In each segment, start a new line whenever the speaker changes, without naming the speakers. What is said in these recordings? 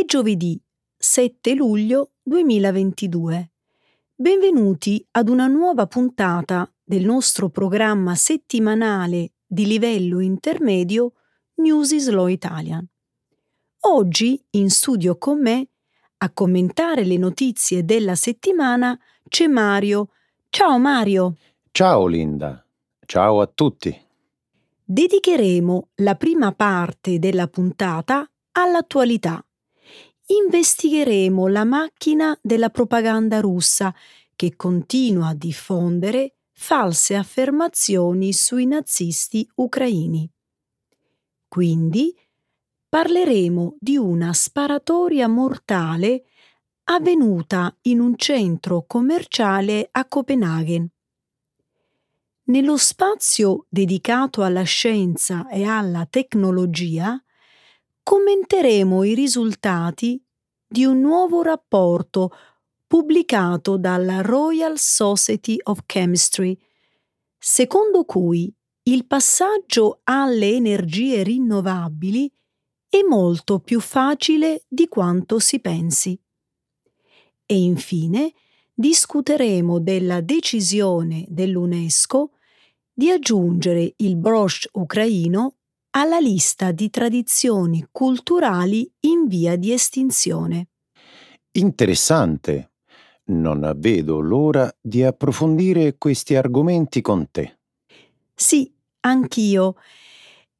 È giovedì 7 luglio 2022. Benvenuti ad una nuova puntata del nostro programma settimanale di livello intermedio News is Law Italian. Oggi in studio con me a commentare le notizie della settimana c'è Mario. Ciao Mario.
Ciao Linda. Ciao a tutti.
Dedicheremo la prima parte della puntata all'attualità investigheremo la macchina della propaganda russa che continua a diffondere false affermazioni sui nazisti ucraini. Quindi parleremo di una sparatoria mortale avvenuta in un centro commerciale a Copenaghen. Nello spazio dedicato alla scienza e alla tecnologia commenteremo i risultati di un nuovo rapporto pubblicato dalla Royal Society of Chemistry, secondo cui il passaggio alle energie rinnovabili è molto più facile di quanto si pensi. E infine discuteremo della decisione dell'UNESCO di aggiungere il brosh ucraino alla lista di tradizioni culturali in via di estinzione.
Interessante. Non vedo l'ora di approfondire questi argomenti con te.
Sì, anch'io.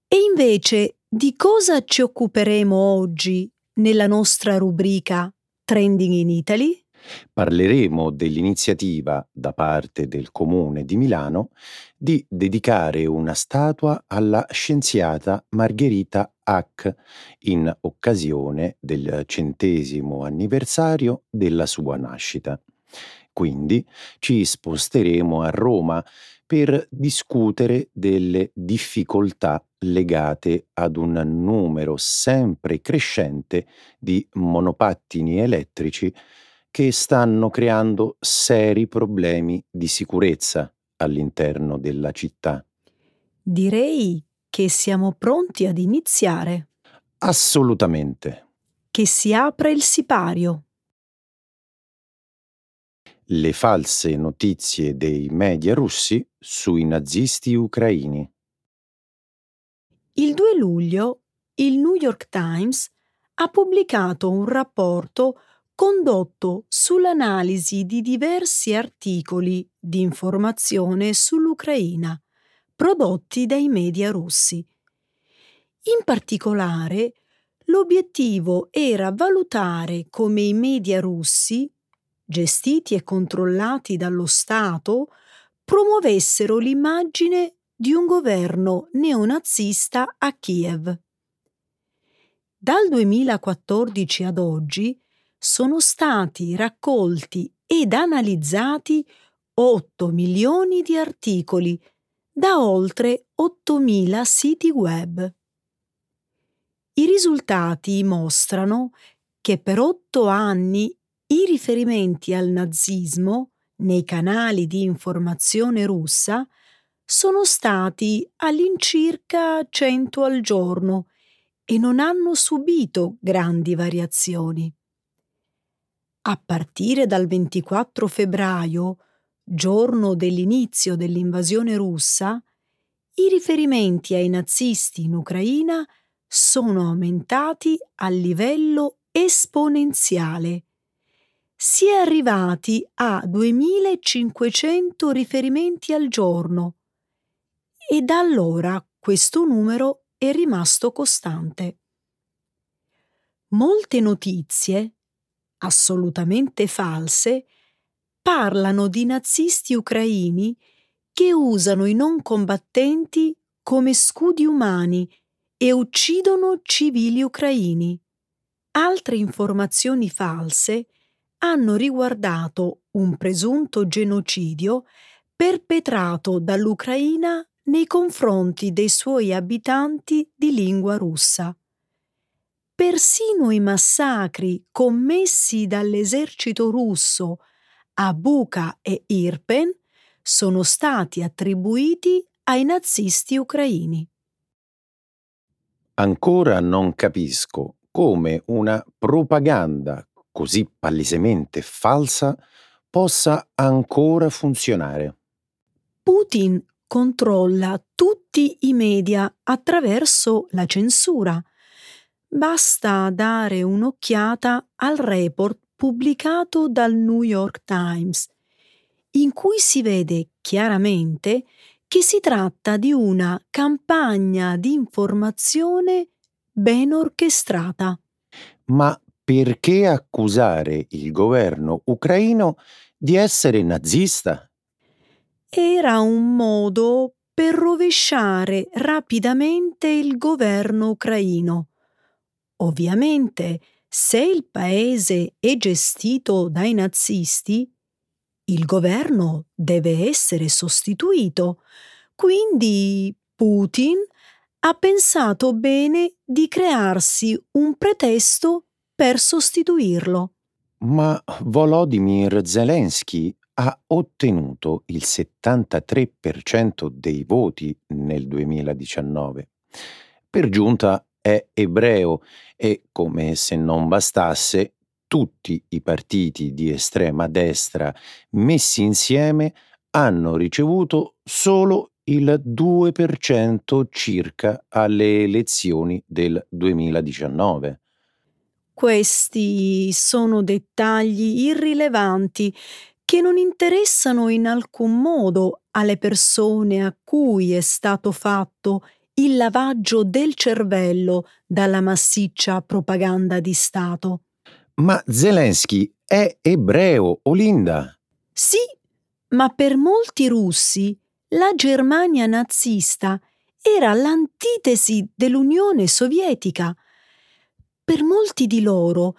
E invece di cosa ci occuperemo oggi nella nostra rubrica Trending in Italy?
Parleremo dell'iniziativa da parte del Comune di Milano di dedicare una statua alla scienziata Margherita Hack in occasione del centesimo anniversario della sua nascita. Quindi ci sposteremo a Roma per discutere delle difficoltà legate ad un numero sempre crescente di monopattini elettrici che stanno creando seri problemi di sicurezza all'interno della città.
Direi che siamo pronti ad iniziare.
Assolutamente.
Che si apre il sipario.
Le false notizie dei media russi sui nazisti ucraini.
Il 2 luglio il New York Times ha pubblicato un rapporto condotto sull'analisi di diversi articoli di informazione sull'Ucraina prodotti dai media russi. In particolare, l'obiettivo era valutare come i media russi, gestiti e controllati dallo Stato, promuovessero l'immagine di un governo neonazista a Kiev. Dal 2014 ad oggi sono stati raccolti ed analizzati 8 milioni di articoli da oltre 8.000 siti web. I risultati mostrano che per otto anni i riferimenti al nazismo nei canali di informazione russa sono stati all'incirca 100 al giorno e non hanno subito grandi variazioni. A partire dal 24 febbraio, giorno dell'inizio dell'invasione russa, i riferimenti ai nazisti in Ucraina sono aumentati a livello esponenziale. Si è arrivati a 2500 riferimenti al giorno e da allora questo numero è rimasto costante. Molte notizie assolutamente false, parlano di nazisti ucraini che usano i non combattenti come scudi umani e uccidono civili ucraini. Altre informazioni false hanno riguardato un presunto genocidio perpetrato dall'Ucraina nei confronti dei suoi abitanti di lingua russa. Persino i massacri commessi dall'esercito russo a Bucha e Irpen sono stati attribuiti ai nazisti ucraini.
Ancora non capisco come una propaganda così palesemente falsa possa ancora funzionare.
Putin controlla tutti i media attraverso la censura. Basta dare un'occhiata al report pubblicato dal New York Times, in cui si vede chiaramente che si tratta di una campagna di informazione ben orchestrata.
Ma perché accusare il governo ucraino di essere nazista?
Era un modo per rovesciare rapidamente il governo ucraino. Ovviamente, se il paese è gestito dai nazisti, il governo deve essere sostituito. Quindi Putin ha pensato bene di crearsi un pretesto per sostituirlo.
Ma Volodymyr Zelensky ha ottenuto il 73% dei voti nel 2019. Per giunta è ebreo e, come se non bastasse, tutti i partiti di estrema destra messi insieme hanno ricevuto solo il 2% circa alle elezioni del 2019.
Questi sono dettagli irrilevanti che non interessano in alcun modo alle persone a cui è stato fatto il lavaggio del cervello dalla massiccia propaganda di Stato.
Ma Zelensky è ebreo, Olinda.
Sì, ma per molti russi la Germania nazista era l'antitesi dell'Unione Sovietica. Per molti di loro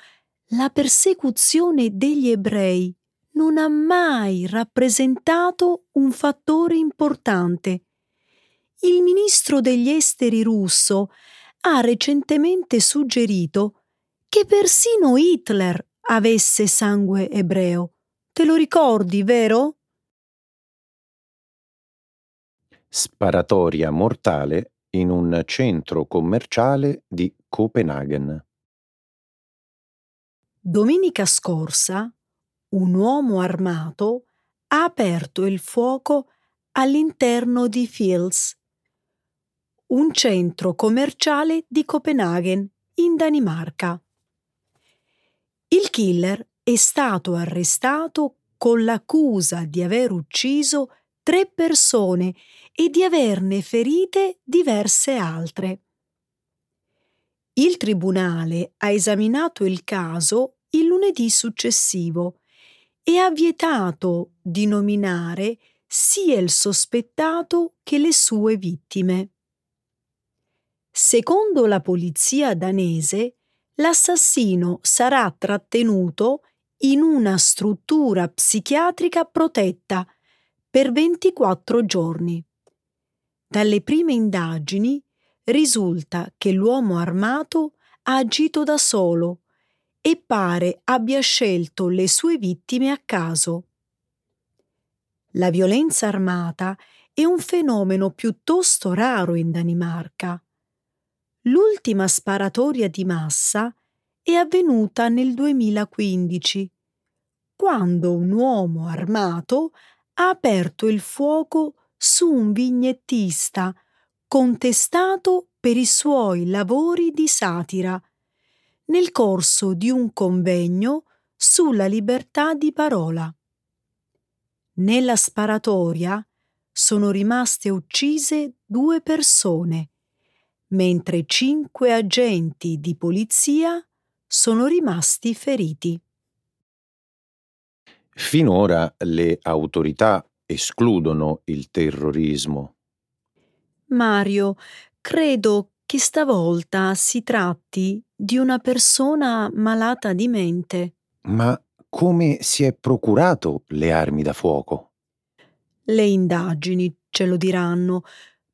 la persecuzione degli ebrei non ha mai rappresentato un fattore importante. Il ministro degli esteri russo ha recentemente suggerito che persino Hitler avesse sangue ebreo. Te lo ricordi, vero?
Sparatoria mortale in un centro commerciale di Copenaghen.
Domenica scorsa un uomo armato ha aperto il fuoco all'interno di Fields, un centro commerciale di Copenaghen, in Danimarca. Il killer è stato arrestato con l'accusa di aver ucciso tre persone e di averne ferite diverse altre. Il tribunale ha esaminato il caso il lunedì successivo e ha vietato di nominare sia il sospettato che le sue vittime. Secondo la polizia danese, l'assassino sarà trattenuto in una struttura psichiatrica protetta per 24 giorni. Dalle prime indagini risulta che l'uomo armato ha agito da solo e pare abbia scelto le sue vittime a caso. La violenza armata è un fenomeno piuttosto raro in Danimarca. L'ultima sparatoria di massa è avvenuta nel 2015, quando un uomo armato ha aperto il fuoco su un vignettista contestato per i suoi lavori di satira nel corso di un convegno sulla libertà di parola. Nella sparatoria sono rimaste uccise due persone, mentre cinque agenti di polizia sono rimasti feriti.
Finora le autorità escludono il terrorismo.
Mario, credo che stavolta si tratti di una persona malata di mente.
Ma come si è procurato le armi da fuoco?
Le indagini ce lo diranno.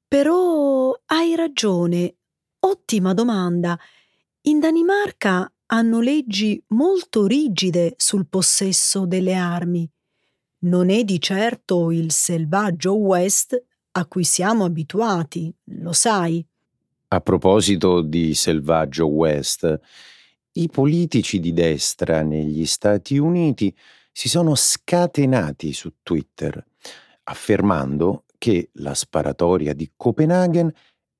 Però hai ragione. Ottima domanda. In Danimarca hanno leggi molto rigide sul possesso delle armi. Non è di certo il selvaggio West a cui siamo abituati, lo sai.
A proposito di Selvaggio West, I politici di destra negli Stati Uniti si sono scatenati su Twitter, affermando che la sparatoria di Copenaghen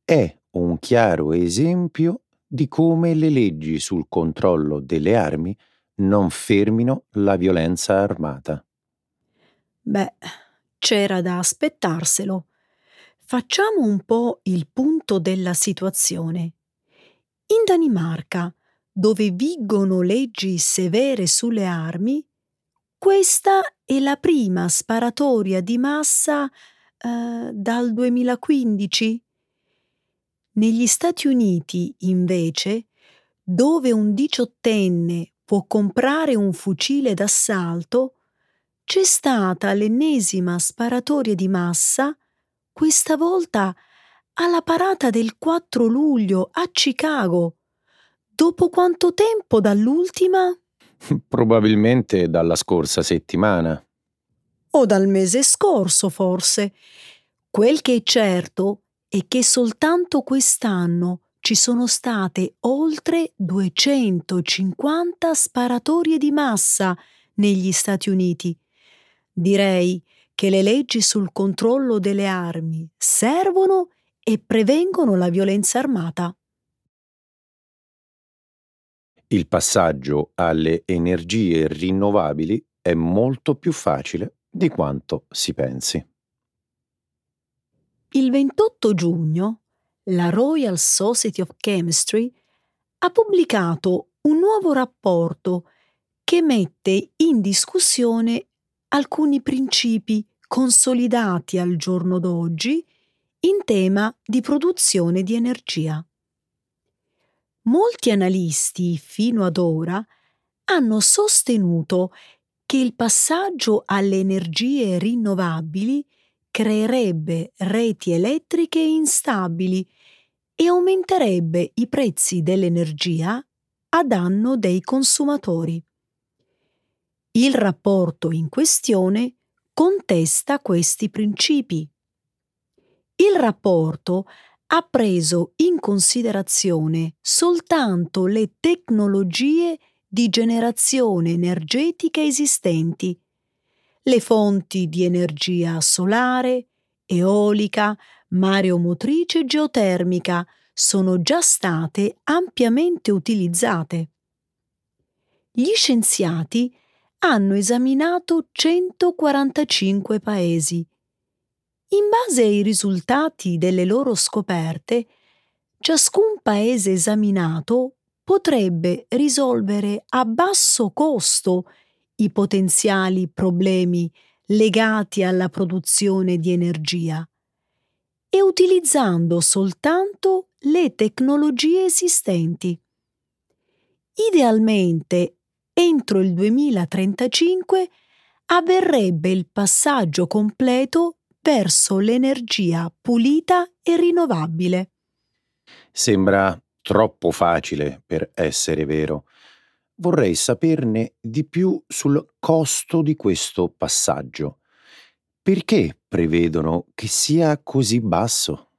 è un chiaro esempio di come le leggi sul controllo delle armi non fermino la violenza armata.
Beh, c'era da aspettarselo. Facciamo un po' il punto della situazione. In Danimarca, dove vigono leggi severe sulle armi, questa è la prima sparatoria di massa eh, dal 2015. Negli Stati Uniti, invece, dove un diciottenne può comprare un fucile d'assalto, c'è stata l'ennesima sparatoria di massa, questa volta alla parata del 4 luglio a Chicago. Dopo quanto tempo dall'ultima?
Probabilmente dalla scorsa settimana.
O dal mese scorso, forse. Quel che è certo è che soltanto quest'anno ci sono state oltre 250 sparatorie di massa negli Stati Uniti. Direi che le leggi sul controllo delle armi servono e prevengono la violenza armata.
Il passaggio alle energie rinnovabili è molto più facile di quanto si pensi.
Il 28 giugno la Royal Society of Chemistry ha pubblicato un nuovo rapporto che mette in discussione alcuni principi consolidati al giorno d'oggi in tema di produzione di energia. Molti analisti fino ad ora hanno sostenuto che il passaggio alle energie rinnovabili creerebbe reti elettriche instabili e aumenterebbe i prezzi dell'energia a danno dei consumatori. Il rapporto in questione contesta questi principi. Il rapporto ha preso in considerazione soltanto le tecnologie di generazione energetica esistenti, le fonti di energia solare, eolica, mareomotrice e geotermica sono già state ampiamente utilizzate. Gli scienziati hanno esaminato 145 paesi in base ai risultati delle loro scoperte, ciascun paese esaminato potrebbe risolvere a basso costo i potenziali problemi legati alla produzione di energia e utilizzando soltanto le tecnologie esistenti. Idealmente, entro il 2035 avverrebbe il passaggio completo verso l'energia pulita e rinnovabile.
Sembra troppo facile per essere vero. Vorrei saperne di più sul costo di questo passaggio. Perché prevedono che sia così basso?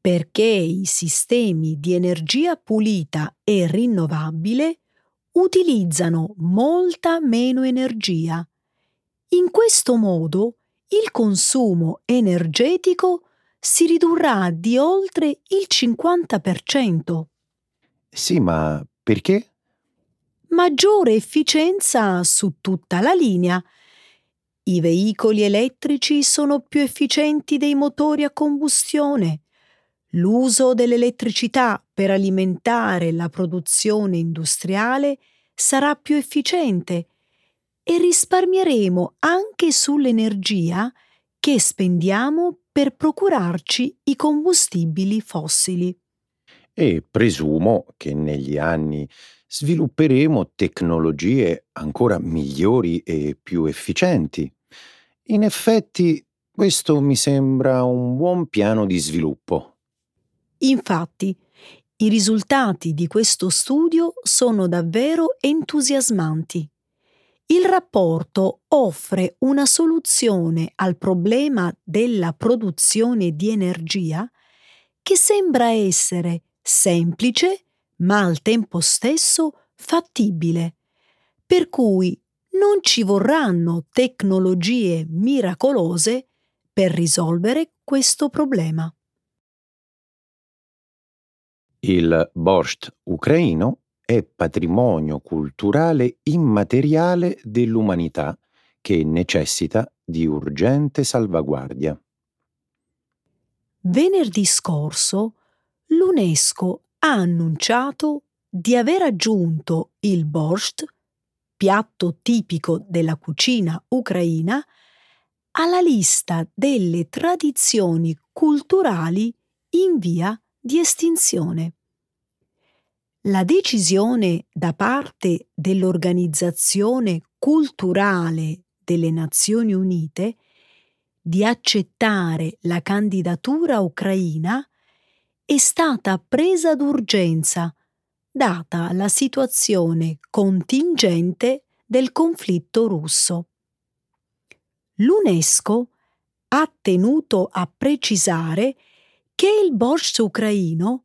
Perché i sistemi di energia pulita e rinnovabile utilizzano molta meno energia. In questo modo il consumo energetico si ridurrà di oltre il 50%.
Sì, ma perché?
Maggiore efficienza su tutta la linea. I veicoli elettrici sono più efficienti dei motori a combustione. L'uso dell'elettricità per alimentare la produzione industriale sarà più efficiente e risparmieremo anche sull'energia che spendiamo per procurarci i combustibili fossili.
E presumo che negli anni svilupperemo tecnologie ancora migliori e più efficienti. In effetti, questo mi sembra un buon piano di sviluppo.
Infatti, i risultati di questo studio sono davvero entusiasmanti. Il rapporto offre una soluzione al problema della produzione di energia che sembra essere semplice ma al tempo stesso fattibile, per cui non ci vorranno tecnologie miracolose per risolvere questo problema.
Il borscht ucraino è patrimonio culturale immateriale dell'umanità che necessita di urgente salvaguardia.
Venerdì scorso l'UNESCO ha annunciato di aver aggiunto il borscht, piatto tipico della cucina ucraina, alla lista delle tradizioni culturali in via di estinzione. La decisione da parte dell'Organizzazione Culturale delle Nazioni Unite di accettare la candidatura ucraina è stata presa d'urgenza data la situazione contingente del conflitto russo. L'UNESCO ha tenuto a precisare che il borscht ucraino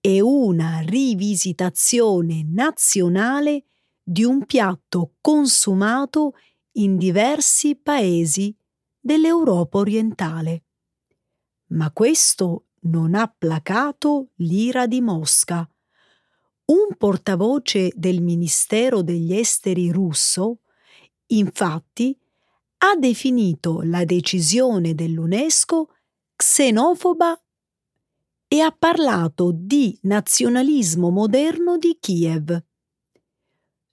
è una rivisitazione nazionale di un piatto consumato in diversi paesi dell'Europa orientale. Ma questo non ha placato l'ira di Mosca. Un portavoce del Ministero degli Esteri russo, infatti, ha definito la decisione dell'UNESCO xenofoba e ha parlato di nazionalismo moderno di Kiev.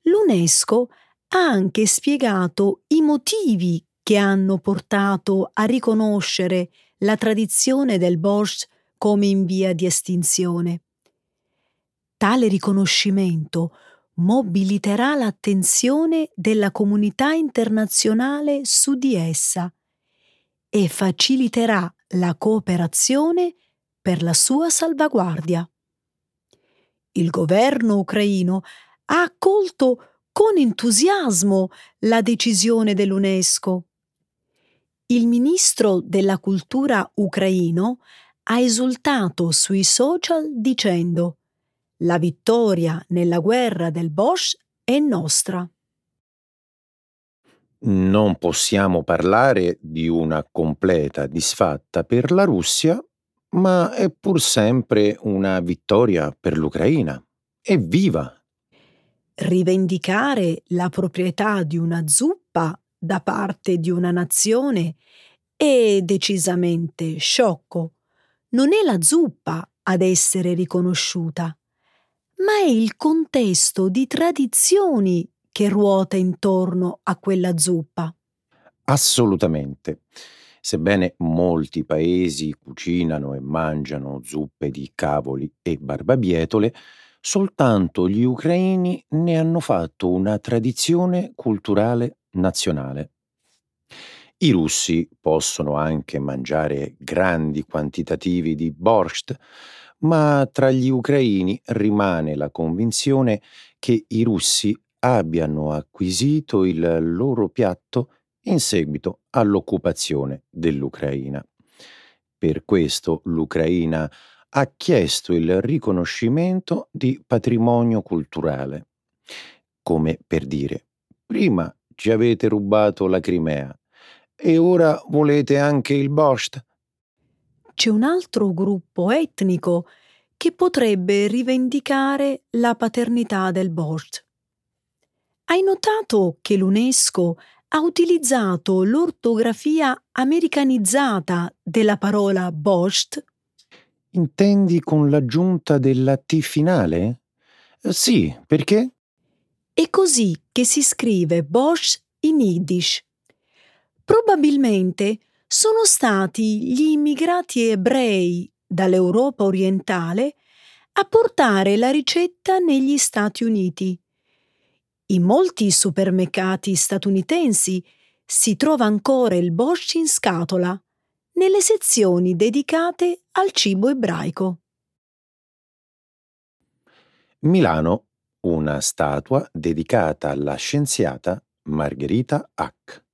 L'UNESCO ha anche spiegato i motivi che hanno portato a riconoscere la tradizione del borscht come in via di estinzione. Tale riconoscimento mobiliterà l'attenzione della comunità internazionale su di essa e faciliterà la cooperazione per la sua salvaguardia. Il governo ucraino ha accolto con entusiasmo la decisione dell'UNESCO il ministro della cultura ucraino ha esultato sui social dicendo La vittoria nella guerra del Bosch è nostra.
Non possiamo parlare di una completa disfatta per la Russia, ma è pur sempre una vittoria per l'Ucraina. Evviva!
Rivendicare la proprietà di una zuppa da parte di una nazione è decisamente sciocco. Non è la zuppa ad essere riconosciuta, ma è il contesto di tradizioni che ruota intorno a quella zuppa.
Assolutamente. Sebbene molti paesi cucinano e mangiano zuppe di cavoli e barbabietole, soltanto gli ucraini ne hanno fatto una tradizione culturale nazionale. I russi possono anche mangiare grandi quantitativi di borscht, ma tra gli ucraini rimane la convinzione che i russi abbiano acquisito il loro piatto in seguito all'occupazione dell'Ucraina. Per questo l'Ucraina ha chiesto il riconoscimento di patrimonio culturale, come per dire, prima ci avete rubato la Crimea e ora volete anche il borscht?
C'è un altro gruppo etnico che potrebbe rivendicare la paternità del borscht. Hai notato che l'UNESCO ha utilizzato l'ortografia americanizzata della parola borscht?
Intendi con l'aggiunta della T finale? Sì, perché?
È così che si scrive Bosch in Yiddish. Probabilmente sono stati gli immigrati ebrei dall'Europa orientale a portare la ricetta negli Stati Uniti. In molti supermercati statunitensi si trova ancora il Bosch in scatola, nelle sezioni dedicate al cibo ebraico.
Milano una statua dedicata alla scienziata Margherita Hack.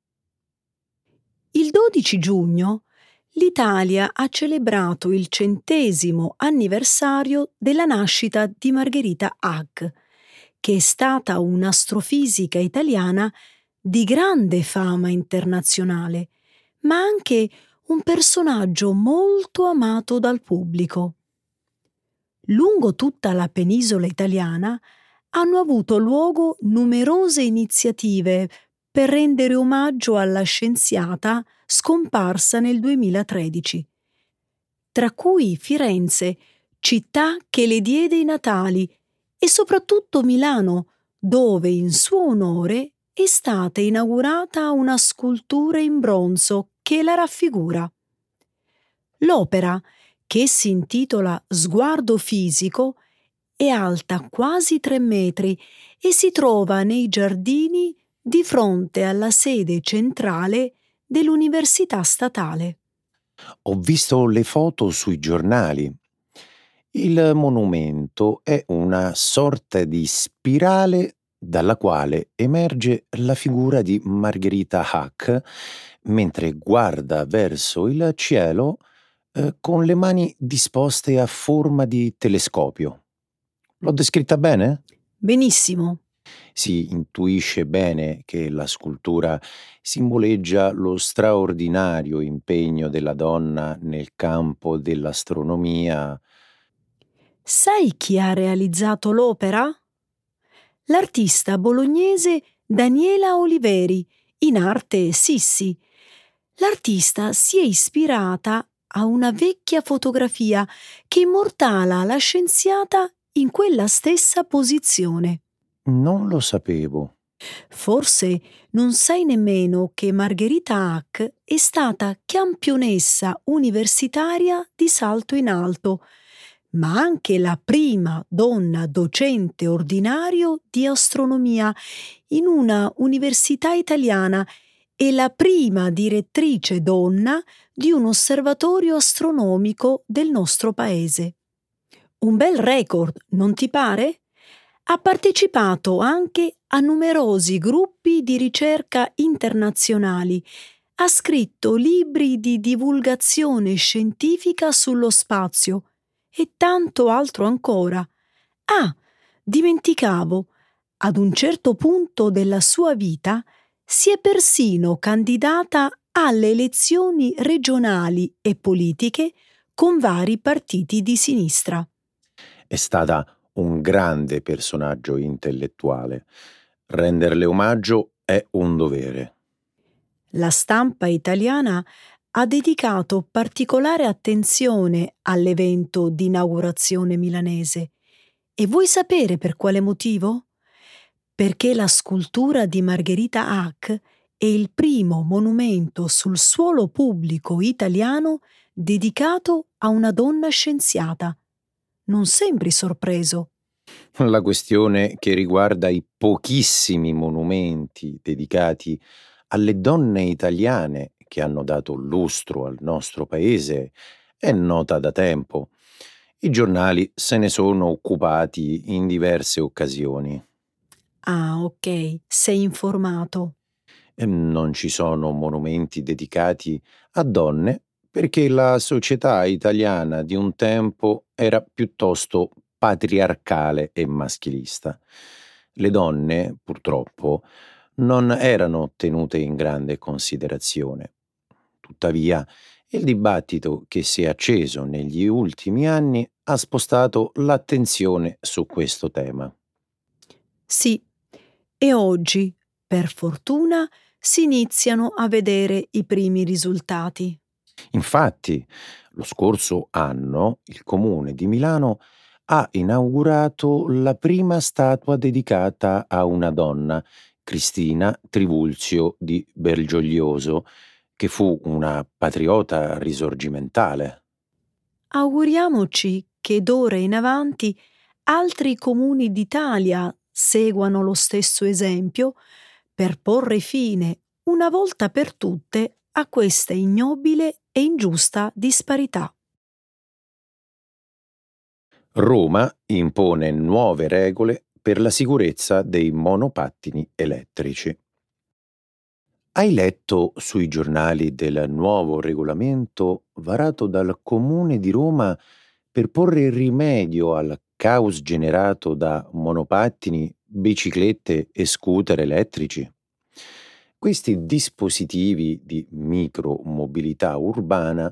Il 12 giugno l'Italia ha celebrato il centesimo anniversario della nascita di Margherita Hack, che è stata un'astrofisica italiana di grande fama internazionale, ma anche un personaggio molto amato dal pubblico. Lungo tutta la penisola italiana hanno avuto luogo numerose iniziative per rendere omaggio alla scienziata scomparsa nel 2013, tra cui Firenze, città che le diede i natali, e soprattutto Milano, dove in suo onore è stata inaugurata una scultura in bronzo che la raffigura. L'opera, che si intitola Sguardo fisico, è alta quasi tre metri e si trova nei giardini di fronte alla sede centrale dell'Università Statale.
Ho visto le foto sui giornali. Il monumento è una sorta di spirale dalla quale emerge la figura di Margherita Hack mentre guarda verso il cielo eh, con le mani disposte a forma di telescopio. L'ho descritta bene?
Benissimo.
Si intuisce bene che la scultura simboleggia lo straordinario impegno della donna nel campo dell'astronomia.
Sai chi ha realizzato l'opera? L'artista bolognese Daniela Oliveri, in arte Sissi. L'artista si è ispirata a una vecchia fotografia che immortala la scienziata in quella stessa posizione.
Non lo sapevo.
Forse non sai nemmeno che Margherita Hack è stata campionessa universitaria di salto in alto, ma anche la prima donna docente ordinario di astronomia in una università italiana e la prima direttrice donna di un osservatorio astronomico del nostro paese. Un bel record, non ti pare? Ha partecipato anche a numerosi gruppi di ricerca internazionali, ha scritto libri di divulgazione scientifica sullo spazio e tanto altro ancora. Ah, dimenticavo, ad un certo punto della sua vita si è persino candidata alle elezioni regionali e politiche con vari partiti di sinistra.
È stata un grande personaggio intellettuale. Renderle omaggio è un dovere.
La stampa italiana ha dedicato particolare attenzione all'evento di inaugurazione milanese. E vuoi sapere per quale motivo? Perché la scultura di Margherita Hack è il primo monumento sul suolo pubblico italiano dedicato a una donna scienziata non sembri sorpreso.
La questione che riguarda i pochissimi monumenti dedicati alle donne italiane che hanno dato lustro al nostro paese è nota da tempo. I giornali se ne sono occupati in diverse occasioni.
Ah, ok, sei informato.
Non ci sono monumenti dedicati a donne perché la società italiana di un tempo era piuttosto patriarcale e maschilista. Le donne, purtroppo, non erano tenute in grande considerazione. Tuttavia, il dibattito che si è acceso negli ultimi anni ha spostato l'attenzione su questo tema.
Sì, e oggi, per fortuna, si iniziano a vedere i primi risultati.
Infatti, lo scorso anno il Comune di Milano ha inaugurato la prima statua dedicata a una donna, Cristina Trivulzio di Bergoglioso, che fu una patriota risorgimentale.
Auguriamoci che d'ora in avanti altri comuni d'Italia seguano lo stesso esempio per porre fine una volta per tutte a questa ignobile e ingiusta disparità.
Roma impone nuove regole per la sicurezza dei monopattini elettrici. Hai letto sui giornali del nuovo regolamento varato dal Comune di Roma per porre rimedio al caos generato da monopattini biciclette e scooter elettrici. Questi dispositivi di micromobilità urbana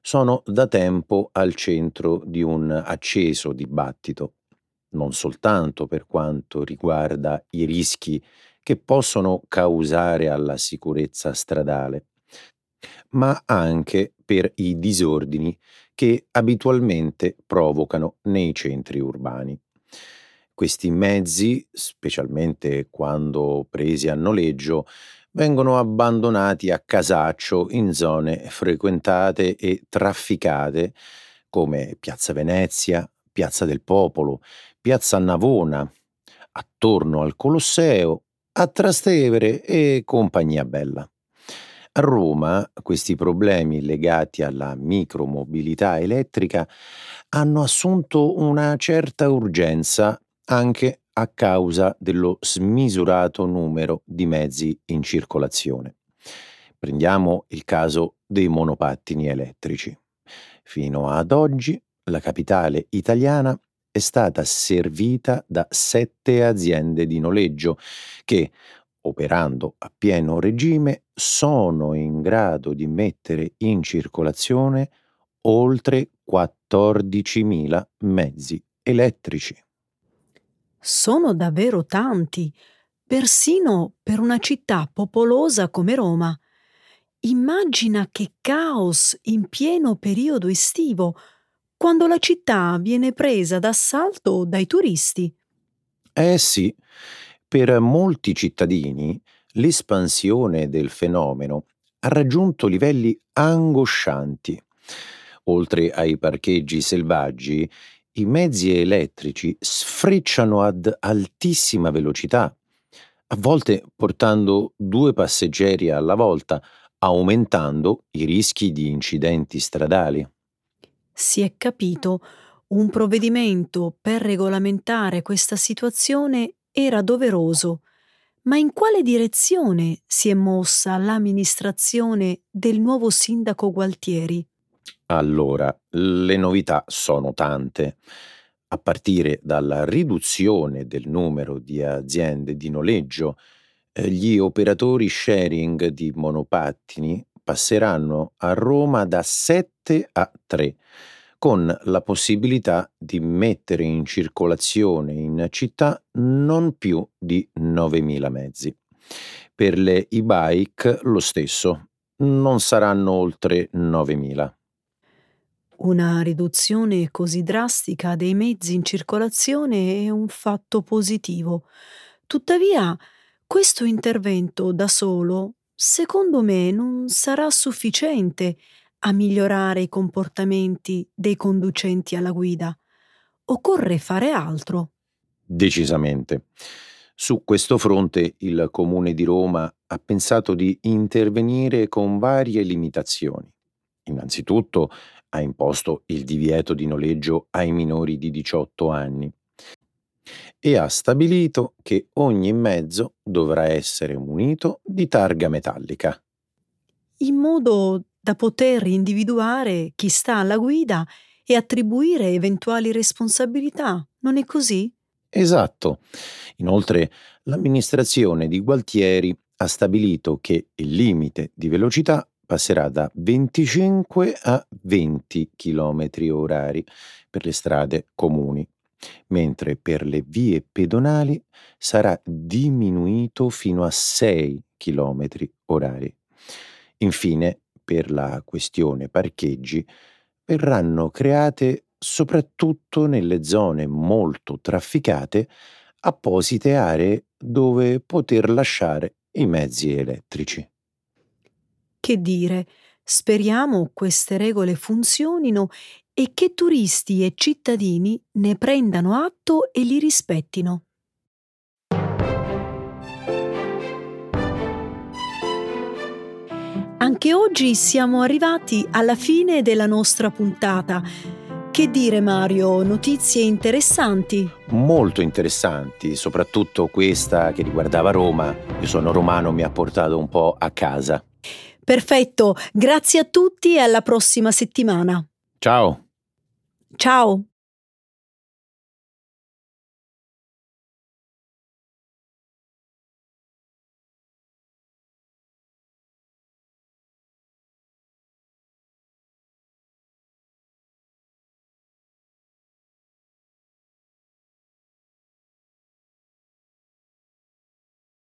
sono da tempo al centro di un acceso dibattito, non soltanto per quanto riguarda i rischi che possono causare alla sicurezza stradale, ma anche per i disordini che abitualmente provocano nei centri urbani. Questi mezzi, specialmente quando presi a noleggio, vengono abbandonati a casaccio in zone frequentate e trafficate come Piazza Venezia, Piazza del Popolo, Piazza Navona, attorno al Colosseo, a Trastevere e compagnia bella. A Roma questi problemi legati alla micromobilità elettrica hanno assunto una certa urgenza anche a causa dello smisurato numero di mezzi in circolazione. Prendiamo il caso dei monopattini elettrici. Fino ad oggi la capitale italiana è stata servita da sette aziende di noleggio che, operando a pieno regime, sono in grado di mettere in circolazione oltre 14.000 mezzi elettrici.
Sono davvero tanti, persino per una città popolosa come Roma. Immagina che caos in pieno periodo estivo, quando la città viene presa d'assalto dai turisti.
Eh sì, per molti cittadini l'espansione del fenomeno ha raggiunto livelli angoscianti. Oltre ai parcheggi selvaggi, i mezzi elettrici sfrecciano ad altissima velocità, a volte portando due passeggeri alla volta, aumentando i rischi di incidenti stradali.
Si è capito, un provvedimento per regolamentare questa situazione era doveroso. Ma in quale direzione si è mossa l'amministrazione del nuovo sindaco Gualtieri?
Allora, le novità sono tante, a partire dalla riduzione del numero di aziende di noleggio. eh, Gli operatori sharing di monopattini passeranno a Roma da 7 a 3, con la possibilità di mettere in circolazione in città non più di 9.000 mezzi. Per le e-bike lo stesso, non saranno oltre 9.000.
Una riduzione così drastica dei mezzi in circolazione è un fatto positivo. Tuttavia, questo intervento da solo, secondo me, non sarà sufficiente a migliorare i comportamenti dei conducenti alla guida. Occorre fare altro.
Decisamente. Su questo fronte il Comune di Roma ha pensato di intervenire con varie limitazioni. Innanzitutto ha imposto il divieto di noleggio ai minori di 18 anni e ha stabilito che ogni mezzo dovrà essere munito di targa metallica.
in modo da poter individuare chi sta alla guida e attribuire eventuali responsabilità. Non è così?
Esatto. Inoltre l'amministrazione di Gualtieri ha stabilito che il limite di velocità passerà da 25 a 20 km orari per le strade comuni, mentre per le vie pedonali sarà diminuito fino a 6 km orari. Infine, per la questione parcheggi, verranno create soprattutto nelle zone molto trafficate apposite aree dove poter lasciare i mezzi elettrici.
Che dire, speriamo queste regole funzionino e che turisti e cittadini ne prendano atto e li rispettino. Anche oggi siamo arrivati alla fine della nostra puntata. Che dire Mario, notizie interessanti?
Molto interessanti, soprattutto questa che riguardava Roma. Io sono romano, mi ha portato un po' a casa.
Perfetto, grazie a tutti e alla prossima settimana.
Ciao!
Ciao!